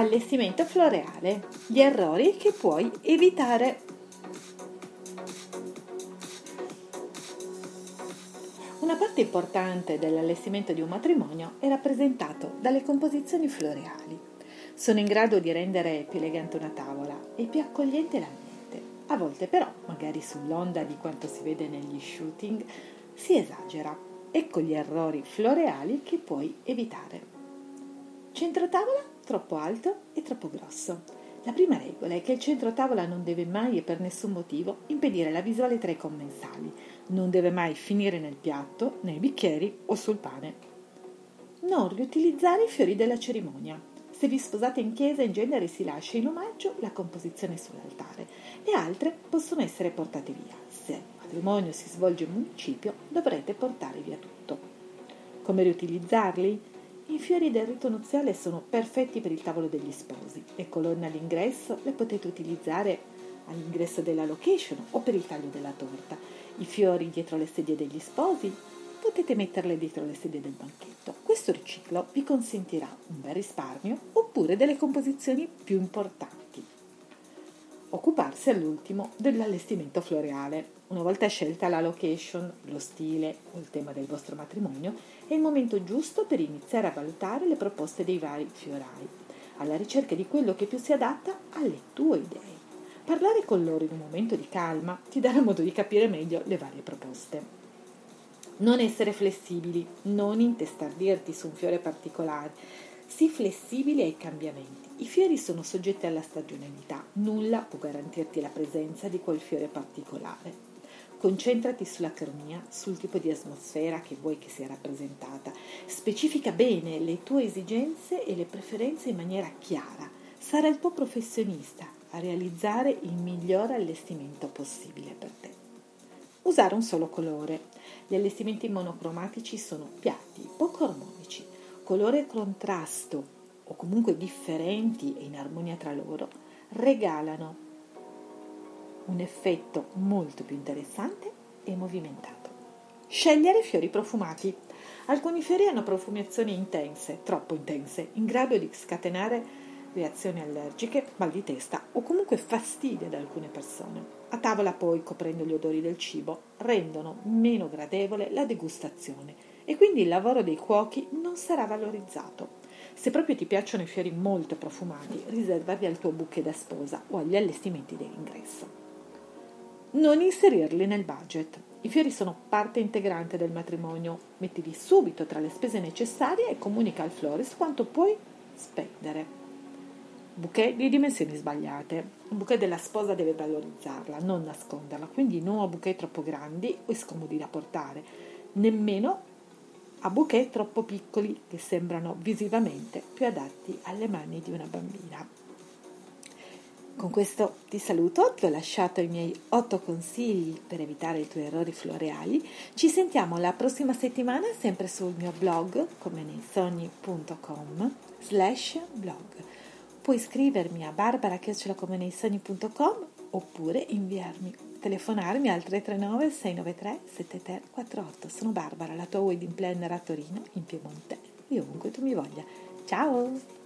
Allestimento floreale. Gli errori che puoi evitare. Una parte importante dell'allestimento di un matrimonio è rappresentato dalle composizioni floreali. Sono in grado di rendere più elegante una tavola e più accogliente l'ambiente. A volte però, magari sull'onda di quanto si vede negli shooting, si esagera. Ecco gli errori floreali che puoi evitare. Centro tavola troppo alto e troppo grosso. La prima regola è che il centro tavola non deve mai e per nessun motivo impedire la visuale tra i commensali, non deve mai finire nel piatto, nei bicchieri o sul pane. Non riutilizzare i fiori della cerimonia. Se vi sposate in chiesa in genere si lascia in omaggio la composizione sull'altare, le altre possono essere portate via. Se il matrimonio si svolge in municipio dovrete portare via tutto. Come riutilizzarli? I fiori del rito nuziale sono perfetti per il tavolo degli sposi. Le colonne all'ingresso le potete utilizzare all'ingresso della location o per il taglio della torta. I fiori dietro le sedie degli sposi potete metterle dietro le sedie del banchetto. Questo riciclo vi consentirà un bel risparmio oppure delle composizioni più importanti. Occuparsi all'ultimo dell'allestimento floreale. Una volta scelta la location, lo stile o il tema del vostro matrimonio, è il momento giusto per iniziare a valutare le proposte dei vari fiorai, alla ricerca di quello che più si adatta alle tue idee. Parlare con loro in un momento di calma ti darà modo di capire meglio le varie proposte. Non essere flessibili, non intestardirti su un fiore particolare, sii flessibile ai cambiamenti. I fiori sono soggetti alla stagionalità, nulla può garantirti la presenza di quel fiore particolare. Concentrati sulla cronia, sul tipo di atmosfera che vuoi che sia rappresentata. Specifica bene le tue esigenze e le preferenze in maniera chiara. Sarà il tuo professionista a realizzare il miglior allestimento possibile per te. Usare un solo colore. Gli allestimenti monocromatici sono piatti, poco armonici. Colore contrasto o comunque differenti e in armonia tra loro regalano un effetto molto più interessante e movimentato. Scegliere fiori profumati. Alcuni fiori hanno profumazioni intense, troppo intense, in grado di scatenare reazioni allergiche, mal di testa o comunque fastidio ad alcune persone. A tavola poi, coprendo gli odori del cibo, rendono meno gradevole la degustazione e quindi il lavoro dei cuochi non sarà valorizzato. Se proprio ti piacciono i fiori molto profumati, riservati al tuo bouquet da sposa o agli allestimenti dell'ingresso. Non inserirli nel budget. I fiori sono parte integrante del matrimonio. Mettili subito tra le spese necessarie e comunica al florist quanto puoi spendere. Bouquet di dimensioni sbagliate. Un bouquet della sposa deve valorizzarla, non nasconderla, quindi non a bouquet troppo grandi o scomodi da portare, nemmeno a bouquet troppo piccoli che sembrano visivamente più adatti alle mani di una bambina. Con questo ti saluto, ti ho lasciato i miei otto consigli per evitare i tuoi errori floreali. Ci sentiamo la prossima settimana sempre sul mio blog come nei sogni.com slash blog. Puoi iscrivermi a barbara.com oppure inviarmi, telefonarmi al 339 693 7348. Sono Barbara, la tua wedding planner a Torino, in Piemonte e ovunque tu mi voglia. Ciao!